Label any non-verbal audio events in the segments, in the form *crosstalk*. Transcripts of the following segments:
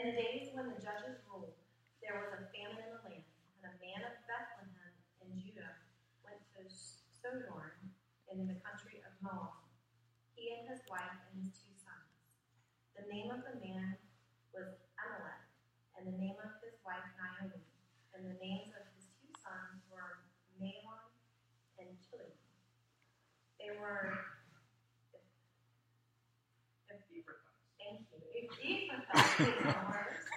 In the days when the judges ruled, there was a famine in the land, and a man of Bethlehem in Judah went to sojourn in the country of Moab, he and his wife and his two sons. The name of the man was Elimelech, and the name of his wife Naomi, and the names of his two sons were Mahlon and Chilion. They were Thank you. *laughs*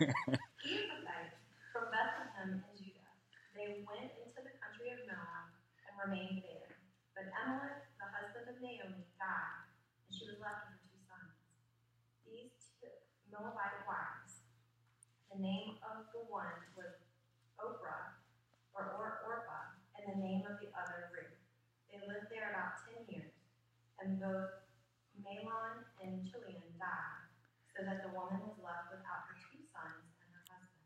From Bethlehem in Judah. They went into the country of Moab and remained there. But Elimelech, the husband of Naomi, died, and she was left with her two sons. These two Moabite wives, the name of the one was Oprah, or, or Orpah, and the name of the other Ruth. They lived there about ten years, and both Mahlon and Chilion died so that the woman was left without her two sons and her husband.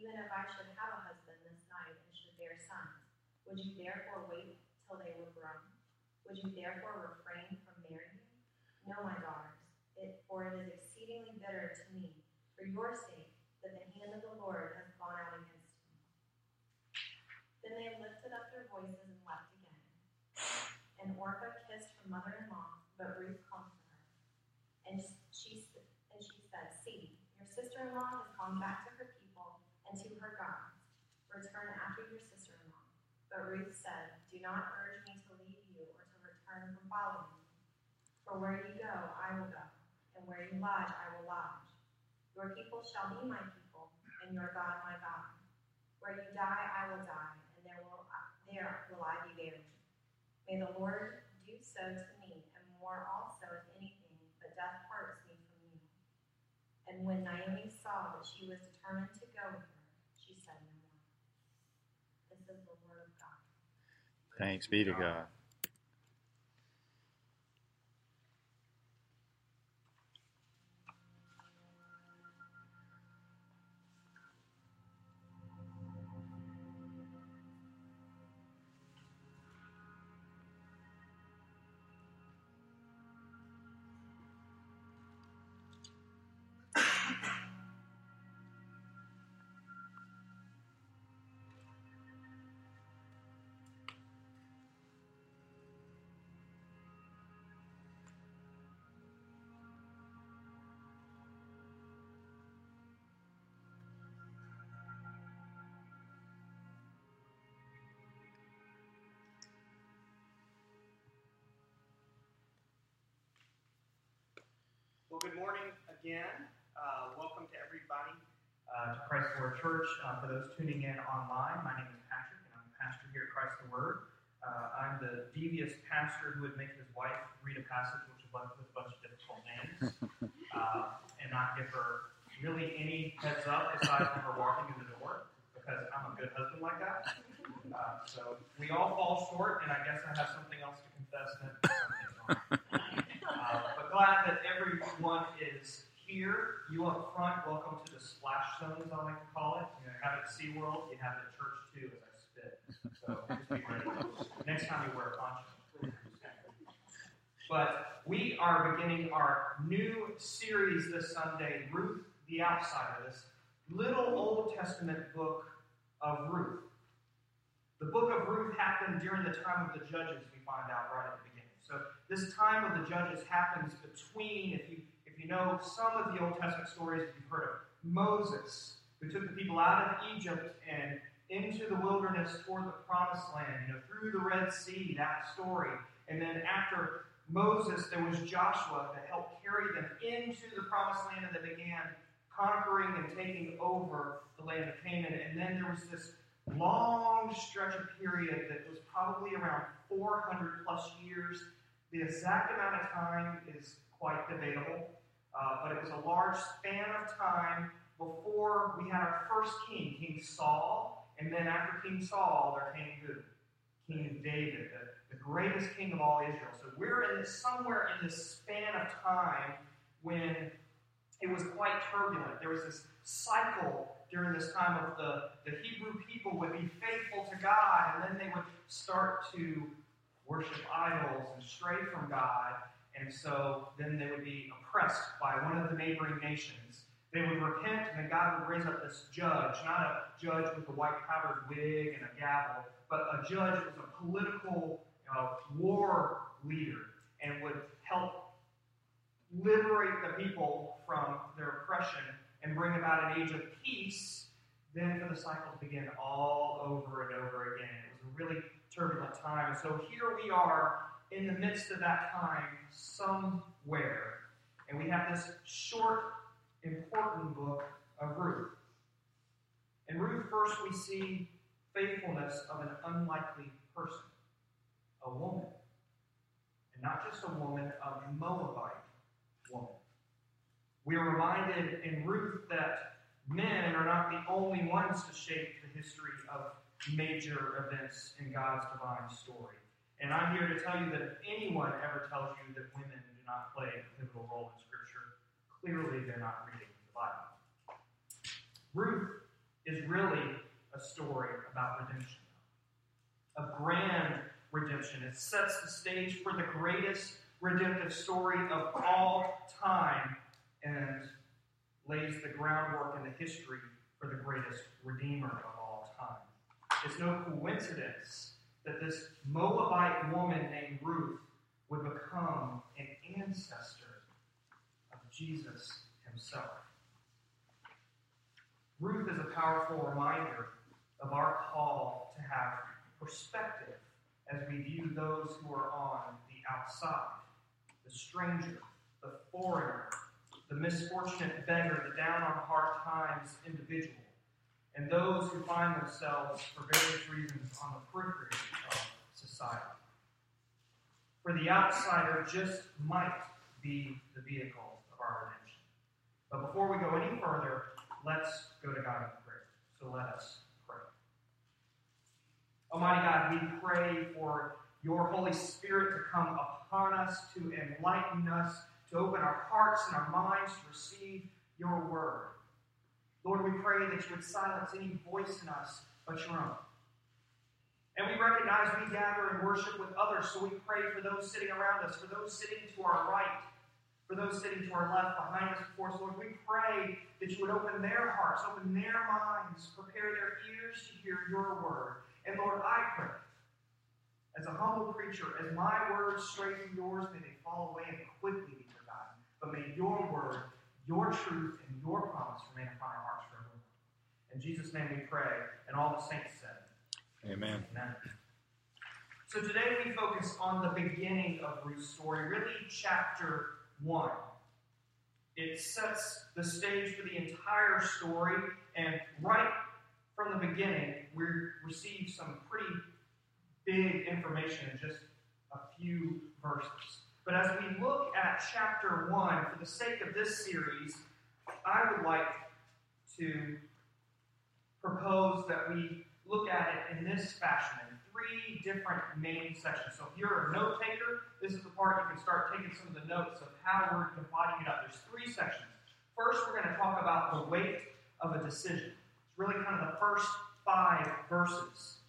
even if I should have a husband this night and should bear sons, would you therefore wait till they were grown? Would you therefore refrain from marrying? No, my daughters, it, for it is exceedingly bitter to me, for your sake, that the hand of the Lord has gone out against me. Then they lifted up their voices and wept again. And Orpah kissed her mother-in-law, but Ruth comforted her. and she, and she said, See, your sister-in-law has gone back to and to her gods. Return after your sister-in-law. But Ruth said, Do not urge me to leave you or to return from following you. For where you go, I will go, and where you lodge, I will lodge. Your people shall be my people, and your God my God. Where you die, I will die, and there will, there will I be buried. May the Lord do so to me, and more also, if anything but death parts me from you. And when Naomi saw that she was determined to go with her, she said no more. This is the word of God. Thanks be to God. Good morning again. Uh, welcome to everybody uh, to Christ the Word Church. Uh, for those tuning in online, my name is Patrick, and I'm pastor here at Christ the Word. Uh, I'm the devious pastor who would make his wife read a passage which is left with a bunch of difficult names *laughs* uh, and not give her really any heads up aside from her walking in the door because I'm a good husband like that. Uh, so we all fall short, and I guess I have something else to confess that *laughs* glad that everyone is here. You up front, welcome to the splash zone, as I like to call it. You have it at SeaWorld, you have it at church too, as I spit. So. Next time you wear a poncho. But we are beginning our new series this Sunday, Ruth the Outsider, this little Old Testament book of Ruth. The book of Ruth happened during the time of the judges, we find out right at the beginning. So this time of the judges happens between, if you if you know some of the Old Testament stories, if you've heard of Moses, who took the people out of Egypt and into the wilderness toward the promised land, you know, through the Red Sea, that story. And then after Moses, there was Joshua that helped carry them into the promised land and they began conquering and taking over the land of Canaan. And then there was this long stretch of period that was probably around 400 plus years. The exact amount of time is quite debatable, uh, but it was a large span of time before we had our first king, King Saul, and then after King Saul, there came who? King David, the, the greatest king of all Israel. So we're in this, somewhere in this span of time when it was quite turbulent. There was this cycle during this time of the, the Hebrew people would be faithful to God, and then they would start to worship idols and stray from God, and so then they would be oppressed by one of the neighboring nations. They would repent, and then God would raise up this judge, not a judge with a white powdered wig and a gavel, but a judge that was a political war leader and would help liberate the people from their oppression and bring about an age of peace, then for the cycle to begin all over and over again. It was a really turbulent time. So here we are in the midst of that time somewhere. And we have this short, important book of Ruth. In Ruth, first we see faithfulness of an unlikely person, a woman. And not just a woman, a Moabite woman. We are reminded in Ruth that men are not the only ones to shape the history of major events in God's divine story. And I'm here to tell you that if anyone ever tells you that women do not play a pivotal role in Scripture, clearly they're not reading the Bible. Ruth is really a story about redemption, a grand redemption. It sets the stage for the greatest redemptive story of all time and lays the groundwork in the history for the greatest redeemer of. It's no coincidence that this Moabite woman named Ruth would become an ancestor of Jesus himself. Ruth is a powerful reminder of our call to have perspective as we view those who are on the outside the stranger, the foreigner, the misfortunate beggar, the down on hard times individual, and those who find themselves, for various reasons, on the periphery of society. For the outsider just might be the vehicle of our redemption. But before we go any further, let's go to God in prayer. So let us pray. Almighty God, we pray for your Holy Spirit to come upon us, to enlighten us, to open our hearts and our minds to receive your word. Lord, we pray that you would silence any voice in us but your own. And we recognize we gather and worship with others, so we pray for those sitting around us, for those sitting to our right, for those sitting to our left, behind us, before us. Lord, we pray that you would open their hearts, open their minds, prepare their ears to hear your word. And Lord, I pray, as a humble preacher, as my words stray from yours, may they fall away and quickly be forgotten. But may your word, your truth, and your promise remain upon our hearts forever. In Jesus' name we pray, and all the saints said, Amen. Amen. So today we focus on the beginning of Ruth's story, really chapter 1. It sets the stage for the entire story, and right from the beginning, we receive some pretty big information in just a few verses. But as we look at chapter 1, for the sake of this series, I would like to propose that we look at it in this fashion, in three different main sections. So if you're a note taker, this is the part you can start taking some of the notes of how we're dividing it up. There's three sections. First, we're going to talk about the weight of a decision. It's really kind of the first five verses.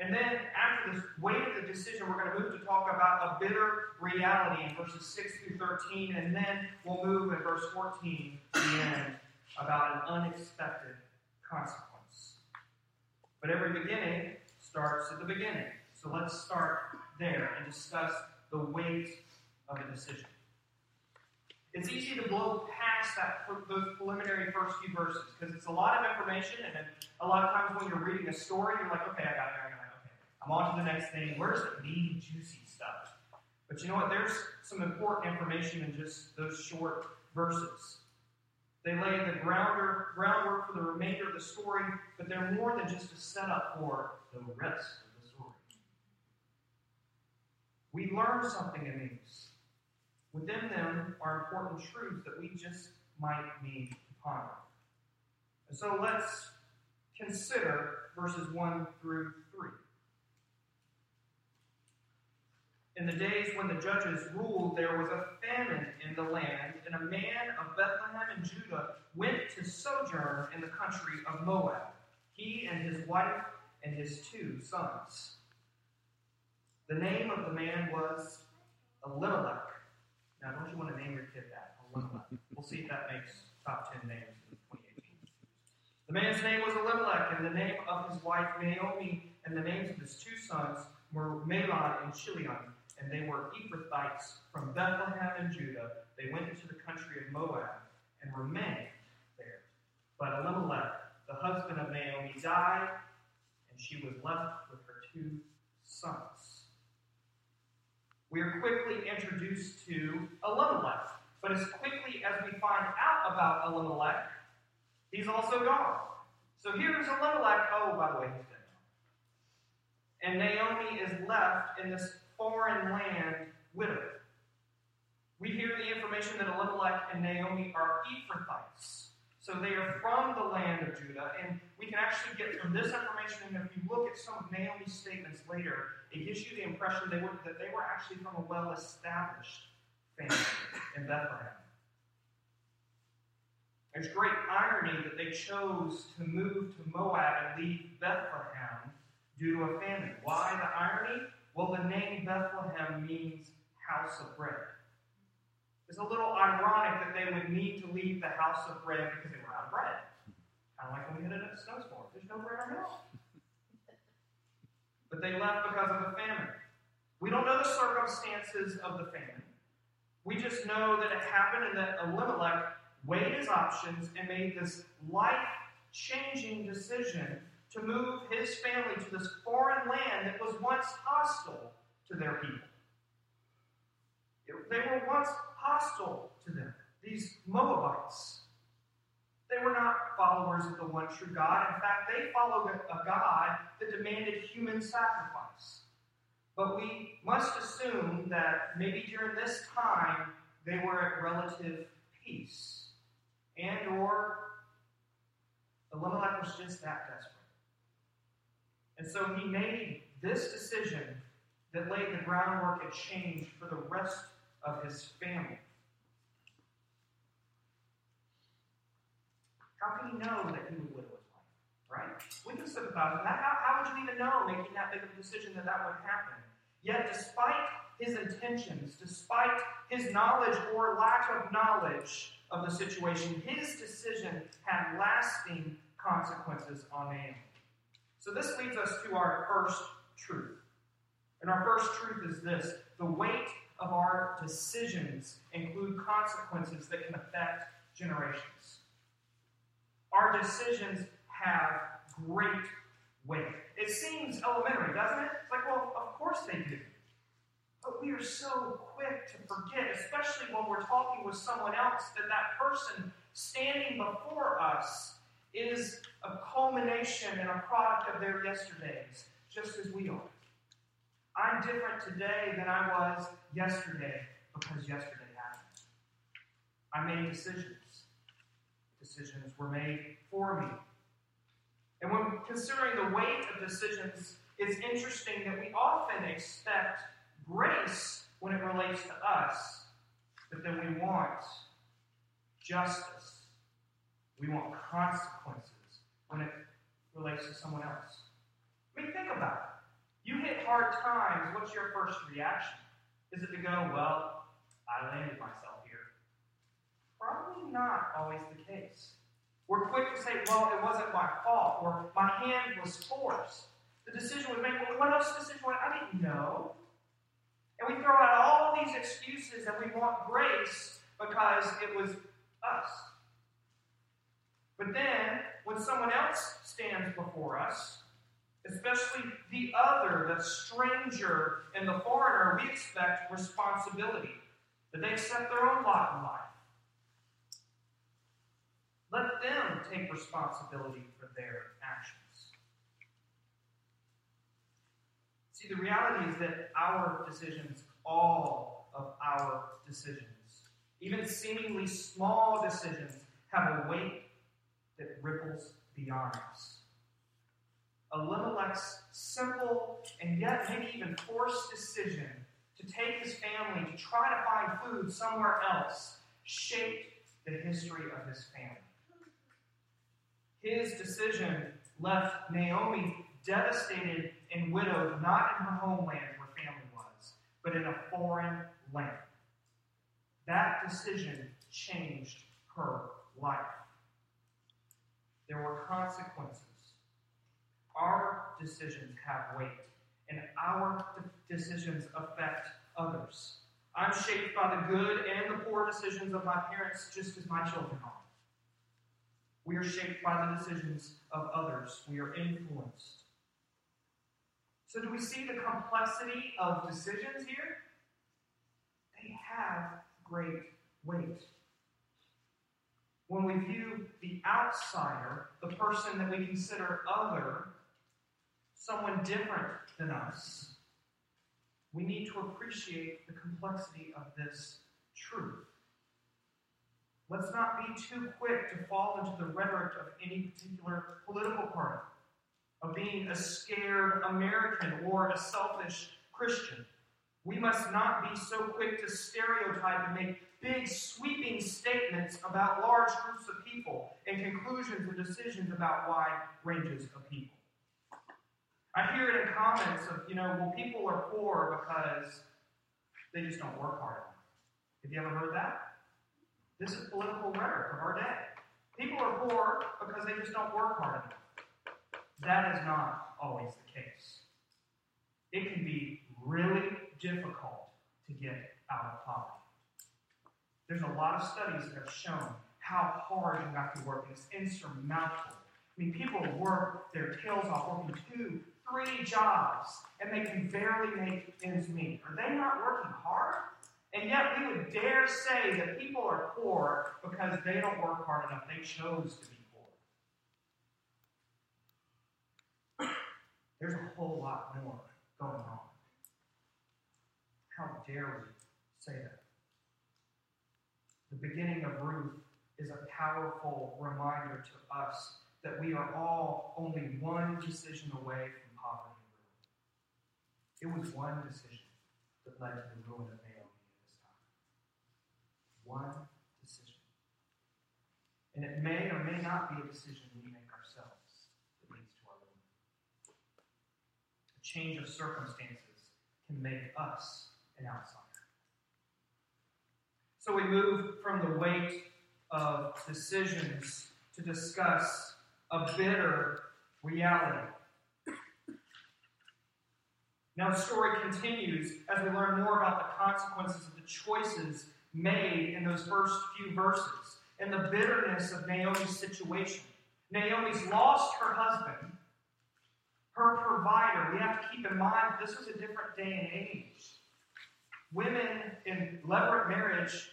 And then after this weight of the decision, we're going to move to talk about a bitter reality in verses 6 through 13, and then we'll move in verse 14 to the end about an unexpected consequence. But every beginning starts at the beginning. So let's start there and discuss the weight of a decision. it's easy to blow past that those preliminary first few verses because it's a lot of information, and a lot of times when you're reading a story, you're like, okay, I got it, I got it. I'm on to the next thing. Where's the meaty, juicy stuff? But you know what? There's some important information in just those short verses. They lay the grounder, groundwork for the remainder of the story, but they're more than just a setup for the rest of the story. We learn something in these. Within them are important truths that we just might need to ponder. And so let's consider verses 1 through In the days when the judges ruled, there was a famine in the land, and a man of Bethlehem in Judah went to sojourn in the country of Moab, he and his wife and his two sons. The name of the man was Elimelech. Now, don't you want to name your kid that? Elimelech. We'll see if that makes top 10 names in 2018. The man's name was Elimelech, and the name of his wife Naomi, and the names of his two sons were Mahlon and Chilion and they were Ephrathites from Bethlehem in Judah. They went into the country of Moab and remained there. But Elimelech, the husband of Naomi, died, and she was left with her two sons. We are quickly introduced to Elimelech, but as quickly as we find out about Elimelech, he's also gone. So here's Elimelech. Oh, by the way, he's dead And Naomi is left in this foreign land widow. We hear the information that Elimelech and Naomi are Ephrathites. So they are from the land of Judah, and we can actually get from this information, and if you look at some of Naomi's statements later, it gives you the impression they were, that they were actually from a well established family in Bethlehem. There's great irony that they chose to move to Moab and leave Bethlehem due to a famine. Why the irony? Well, the name Bethlehem means house of bread. It's a little ironic that they would need to leave the house of bread because they were out of bread. Kind of like when we hit a snowstorm. There's no bread or milk. But they left because of a famine. We don't know the circumstances of the famine. We just know that it happened and that Elimelech weighed his options and made this life changing decision to move his family to this foreign land that was once hostile to their people. They were once hostile to them, these Moabites. They were not followers of the one true God. In fact, they followed a God that demanded human sacrifice. But we must assume that maybe during this time they were at relative peace. And or Elimelech was just that desperate. And so he made this decision that laid the groundwork and change for the rest of his family. How can he know that he would widow his wife? Right? We can sympathize. How, how would you even know making that big of a decision that that would happen? Yet, despite his intentions, despite his knowledge or lack of knowledge of the situation, his decision had lasting consequences on Naomi. So this leads us to our first truth. And our first truth is this the weight of our decisions include consequences that can affect generations. Our decisions have great weight. It seems elementary, doesn't it? It's like, well, of course they do. But we are so quick to forget, especially when we're talking with someone else, that that person standing before us is a culmination and a product of their yesterdays, just as we are. I'm different today than I was yesterday because yesterday happened. I made decisions. Decisions were made for me. And when considering the weight of decisions, it's interesting that we often expect grace when it relates to us, but then we want justice we want consequences when it relates to someone else. I mean, think about it. You hit hard times, what's your first reaction? Is it to go, well, I landed myself here? Probably not always the case. We're quick to say, well, it wasn't my fault, or my hand was forced. The decision was made. Well, what else decision was? I didn't know. And we throw out all these excuses and we want grace because it was us. But then, when someone else stands before us, especially the other, the stranger, and the foreigner, we expect responsibility, that they accept their own lot in life. Let them take responsibility for their actions. See, the reality is that our decisions, all of our decisions, even seemingly small decisions, have a weight beyond us. Elimelech's simple and yet maybe even forced decision to take his family to try to find food somewhere else shaped the history of his family. His decision left Naomi devastated and widowed, not in her homeland where family was, but in a foreign land. That decision changed her life. There were consequences. Our decisions have weight, and our decisions affect others. I'm shaped by the good and the poor decisions of my parents just as my children are. We are shaped by the decisions of others. We are influenced. So, do we see the complexity of decisions here? They have great weight. When we view the outsider, the person that we consider other, someone different than us, we need to appreciate the complexity of this truth. Let's not be too quick to fall into the rhetoric of any particular political party, of being a scared American or a selfish Christian. We must not be so quick to stereotype and make big sweeping statements about large groups of people and conclusions and decisions about wide ranges of people. I hear it in comments of, you know, well, people are poor because they just don't work hard enough. Have you ever heard that? This is political rhetoric of our day. People are poor because they just don't work hard enough. That is not always the case. It can be really difficult to get out of poverty. There's a lot of studies that have shown how hard you have to work. and It's insurmountable. I mean, people work their tails off working two, three jobs, and they can barely make ends meet. Are they not working hard? And yet we would dare say that people are poor because they don't work hard enough. They chose to be poor. *coughs* There's a whole lot more going on. How dare we say that? The beginning of Ruth is a powerful reminder to us that we are all only one decision away from poverty and ruin. It was one decision that led to the ruin of Naomi at this time. One decision. And it may or may not be a decision we make ourselves that leads to our ruin. A change of circumstances can make us an outsider. So we move from the weight of decisions to discuss a bitter reality. Now, the story continues as we learn more about the consequences of the choices made in those first few verses and the bitterness of Naomi's situation. Naomi's lost her husband, her provider. We have to keep in mind this was a different day and age. Women in levirate marriage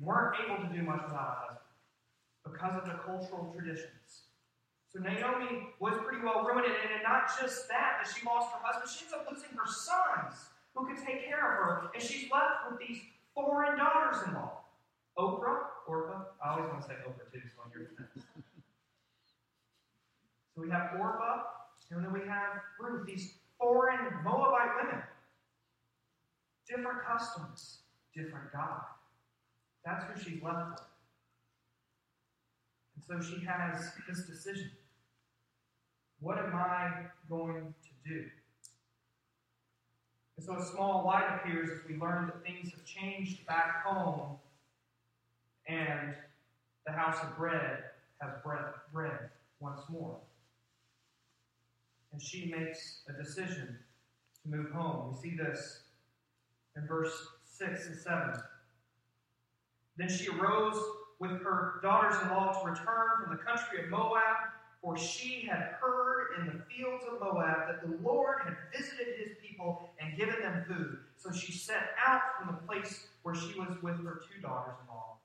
weren't able to do much without a husband because of the cultural traditions. So Naomi was pretty well ruined, and not just that, that she lost her husband, she ends up losing her sons who could take care of her, and she's left with these foreign daughters-in-law. Oprah, Orpah, I always want to say Oprah too, so on your defense. So we have Orpah, and then we have Ruth, these foreign Moabite women. Different customs, different God. That's who she's left with. And so she has this decision. What am I going to do? And so a small light appears as we learn that things have changed back home and the house of bread has bread, bread once more. And she makes a decision to move home. We see this in verse 6 and 7. Then she arose with her daughters in law to return from the country of Moab, for she had heard in the fields of Moab that the Lord had visited his people and given them food. So she set out from the place where she was with her two daughters in law,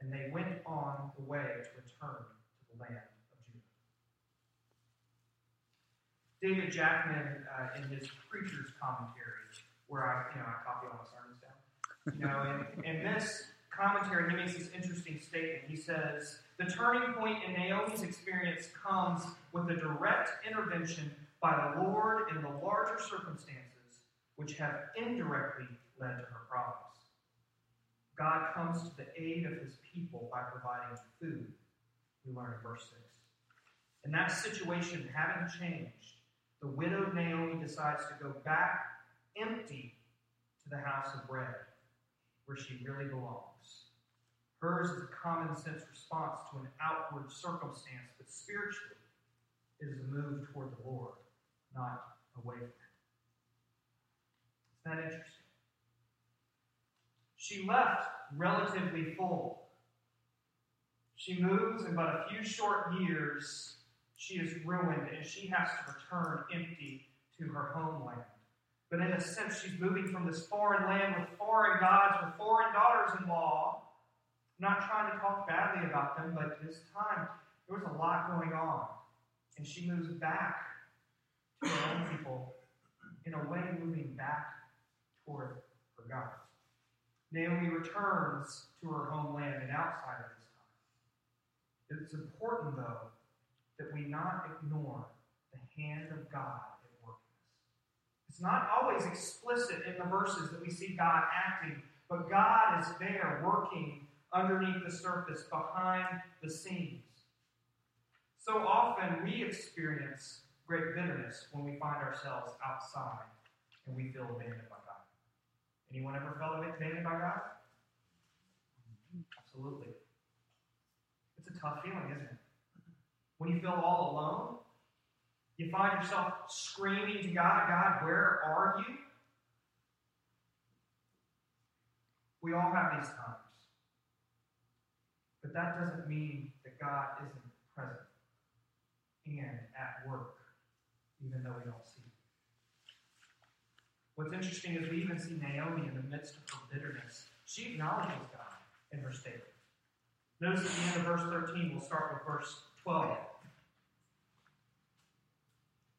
and they went on the way to return to the land of Judah. David Jackman, uh, in his preacher's commentary, where I, you know, I copy all my sermons down, you know, in, in this commentary, he makes this interesting statement. He says, The turning point in Naomi's experience comes with a direct intervention by the Lord in the larger circumstances which have indirectly led to her problems. God comes to the aid of his people by providing food, we learn in verse 6. In that situation having changed, the widowed Naomi decides to go back empty to the house of bread, where she really belongs. Hers is a common sense response to an outward circumstance, but spiritually, it is a move toward the Lord, not away from Him. Isn't that interesting? She left relatively full. She moves in but a few short years, she is ruined and she has to return empty to her homeland. But in a sense, she's moving from this foreign land with foreign gods, with foreign daughters in law, not trying to talk badly about them, but this time there was a lot going on. And she moves back to her own people, in a way, moving back toward her God. Naomi returns to her homeland and outside of this time. It's important, though, that we not ignore the hand of God It's not always explicit in the verses that we see God acting, but God is there working underneath the surface, behind the scenes. So often we experience great bitterness when we find ourselves outside and we feel abandoned by God. Anyone ever felt abandoned by God? Absolutely. It's a tough feeling, isn't it? When you feel all alone, you find yourself screaming to God, God, where are you? We all have these times. But that doesn't mean that God isn't present and at work, even though we don't see. What's interesting is we even see Naomi in the midst of her bitterness. She acknowledges God in her statement. Notice at the end of verse 13, we'll start with verse 12.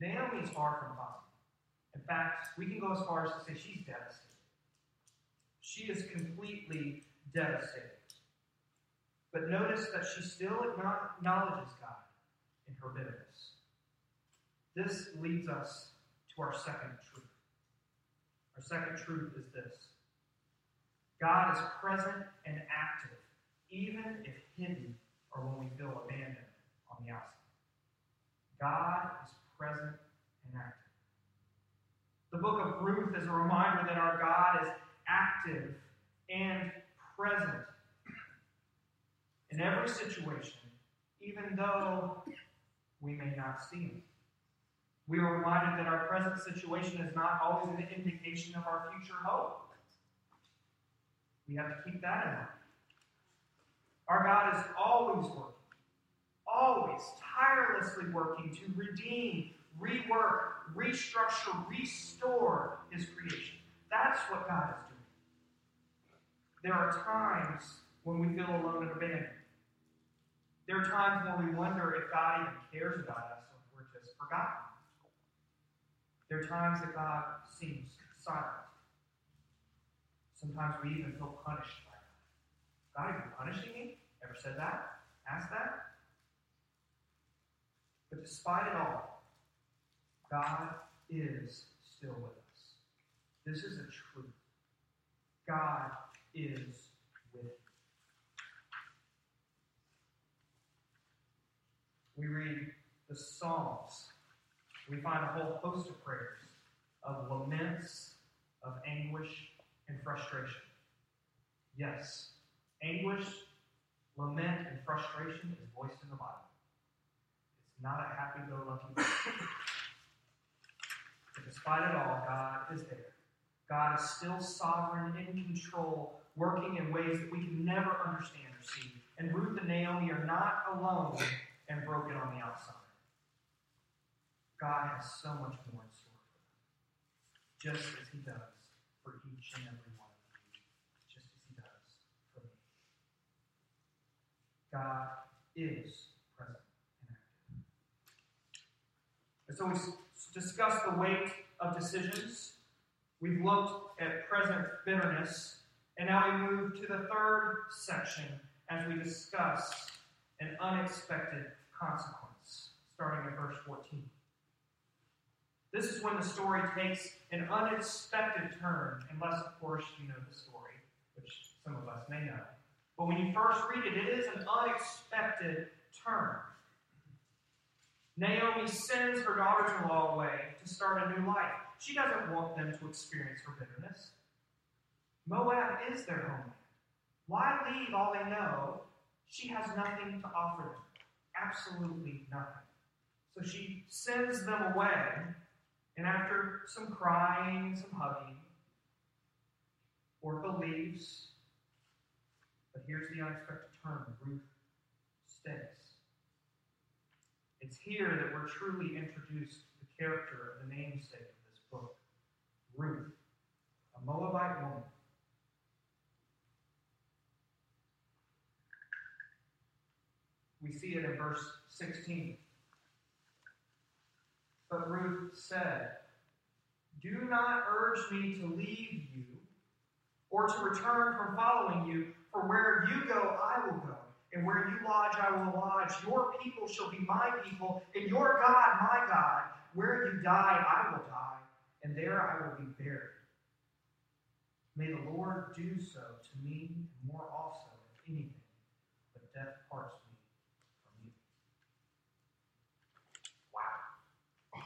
Naomi is far from positive. In fact, we can go as far as to say she's devastated. She is completely devastated. But notice that she still acknowledges God in her bitterness. This leads us to our second truth. Our second truth is this God is present and active, even if hidden or when we feel abandoned on the outside. God is present and active. The book of Ruth is a reminder that our God is active and present in every situation, even though we may not see Him. We are reminded that our present situation is not always an indication of our future hope. We have to keep that in mind. Our God is always working, always tirelessly working to redeem, rework, restructure, restore His creation. That's what God is doing. There are times when we feel alone and abandoned. There are times when we wonder if God even cares about us or if we're just forgotten. There are times that God seems silent. Sometimes we even feel punished by God. God, are you punishing me? Ever said that? Asked that? But despite it all, God is still with us. This is a truth. God is with you. We read the Psalms. We find a whole host of prayers, of laments, of anguish, and frustration. Yes, anguish, lament, and frustration is voiced in the Bible. Not a happy go lucky person. But despite it all, God is there. God is still sovereign, in control, working in ways that we can never understand or see. And Ruth and Naomi are not alone and broken on the outside. God has so much more in store for them, just as He does for each and every one of you, just as He does for me. God is present and active. And so we discussed the weight of decisions. We've looked at present bitterness, and now we move to the third section as we discuss an unexpected consequence, starting in verse 14. This is when the story takes an unexpected turn, unless, of course, you know the story, which some of us may know. But when you first read it, it is an unexpected turn. Naomi sends her daughters in law away to start a new life. She doesn't want them to experience her bitterness. Moab is their homeland. Why leave all they know? She has nothing to offer them. Absolutely nothing. So she sends them away, and after some crying, some hugging, Orpah leaves. But here's the unexpected turn Ruth stays. It's here that we're truly introduced to the character of the namesake of this book Ruth, a Moabite woman We see it in verse 16. But Ruth said, Do not urge me to leave you or to return from following you, for where you go, I will go, and where you lodge, I will lodge. Your people shall be my people, and your God, my God. Where you die, I will die, and there I will be buried. May the Lord do so to me, and more also, if anything, but death parts me. From you. Wow.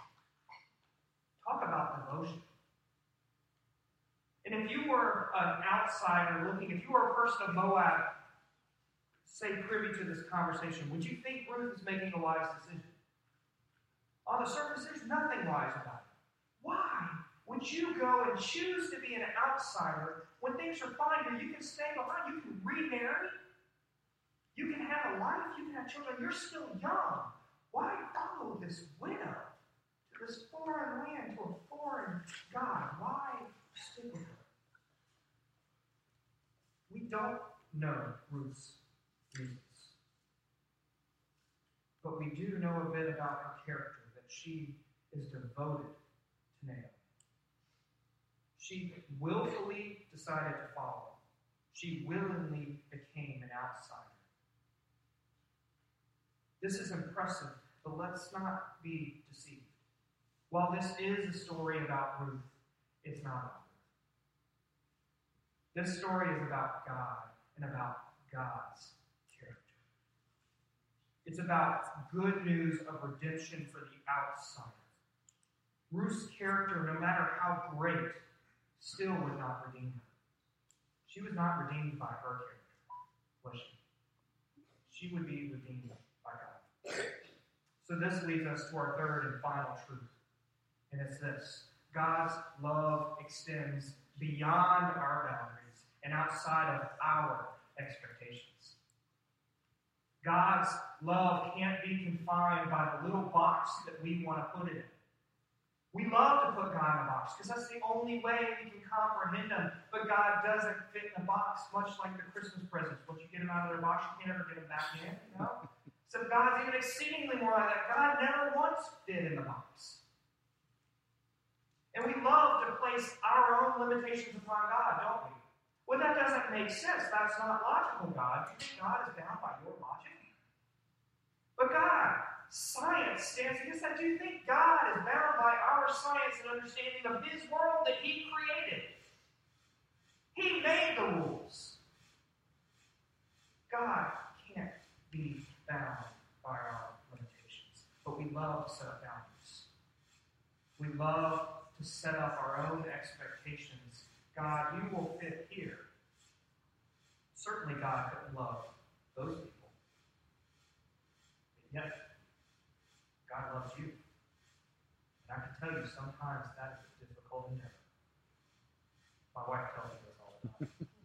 Talk about devotion. And if you were an outsider looking, if you were a person of Moab, say privy to this conversation, would you think Ruth is making a wise decision? On the surface, there's nothing wise about it. Why would you go and choose to be an outsider when things are fine here? You can stay behind, you can remarry, you can have a life, you can have children, you're still young. Why follow this widow? To this foreign land to a foreign God. Why stick with her? We don't know Ruth's But we do know a bit about her character, that she is devoted to Naomi. She willfully decided to follow. She willingly became an outsider. This is impressive, but let's not be deceived. While this is a story about Ruth, it's not about Ruth. This story is about God and about God's. It's about good news of redemption for the outsider. Ruth's character, no matter how great, still would not redeem her. She was not redeemed by her character, was she? She would be redeemed by God. So this leads us to our third and final truth and it's this God's love extends beyond our boundaries and outside of our expectations. God's love can't be confined by the little box that we want to put it in. We love to put God in a box because that's the only way we can comprehend Him. But God doesn't fit in a box, much like the Christmas presents. Once you get them out of their box, you can never get them back in. You know? So God's even exceedingly more like that. God never once fit in the box. And we love to place our own limitations upon God, don't we? Well, that doesn't make sense. That's not logical, God. You think God is bound by your logic? But God, science stands against that. Do you think God is bound by our science and understanding of His world that He created? He made the rules. God can't be bound by our limitations. But we love to set up boundaries. We love to set up our own expectations. God, you will fit here. Certainly, God couldn't love those people. Yet, God loves you. And I can tell you, sometimes that is a difficult endeavor. My wife tells me this all the time. *laughs*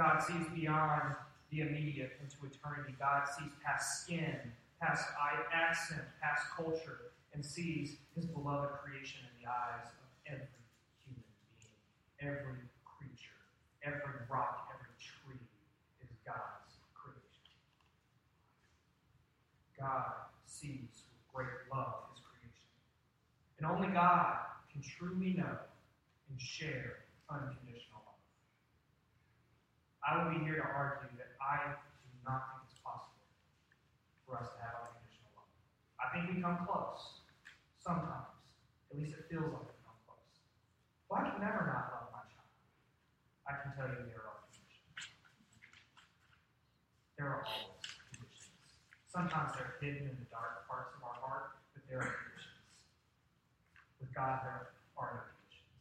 God sees beyond the immediate into eternity. God sees past skin, past accent, past culture, and sees his beloved creation in the eyes of every human being, every creature, every rock, every tree is God's creation. God sees with great love his creation. And only God can truly know and share unconditional love. I will be here to argue that I do not think it's possible for us to have unconditional love. I think we come close sometimes. At least it feels like we come close. Well, I can never not love my child. I can tell you there are conditions. There are always. Sometimes they're hidden in the dark parts of our heart, but there are conditions. With God, there are no conditions.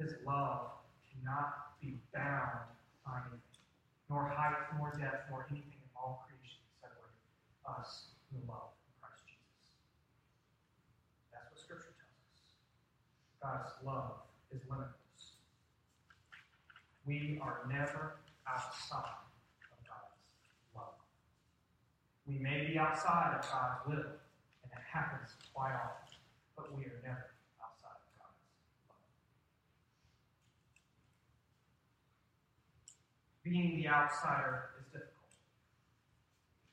His love cannot be bound by anything, nor height, nor depth, nor anything in all creation separate us from the love of Christ Jesus. That's what Scripture tells us. God's love is limitless. We are never outside of God's love. We may be outside of God's will, and it happens quite often, but we are never outside of God's love. Being the outsider is difficult.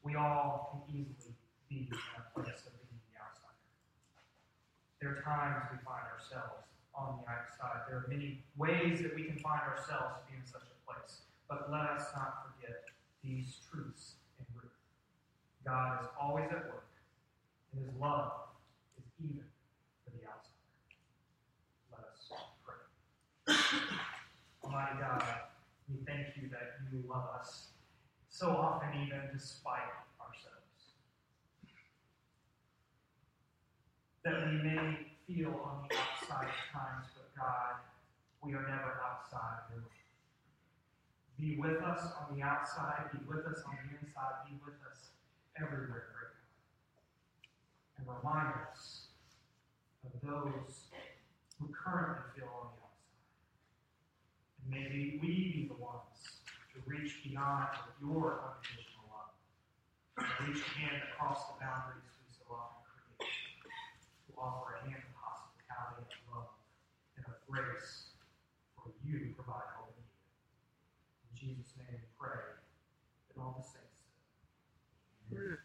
We all can easily be in a place of being the outsider. There are times we find ourselves on the outside. There are many ways that we can find ourselves to be in such a place. But let us not forget these truths. God is always at work, and his love is even for the outsider. Let us pray. Almighty God, we thank you that you love us so often, even despite ourselves. That we may feel on the outside at times, but God, we are never outside of your. Be with us on the outside, be with us on the inside, be with us everywhere. And remind us of those who currently feel on the outside. And maybe we be the ones to reach beyond your unconditional love, to reach a hand across the boundaries we so often create, to offer a hand of hospitality and love and of grace, for you to provide all we need. In Jesus' name we pray that all the saints say, Amen.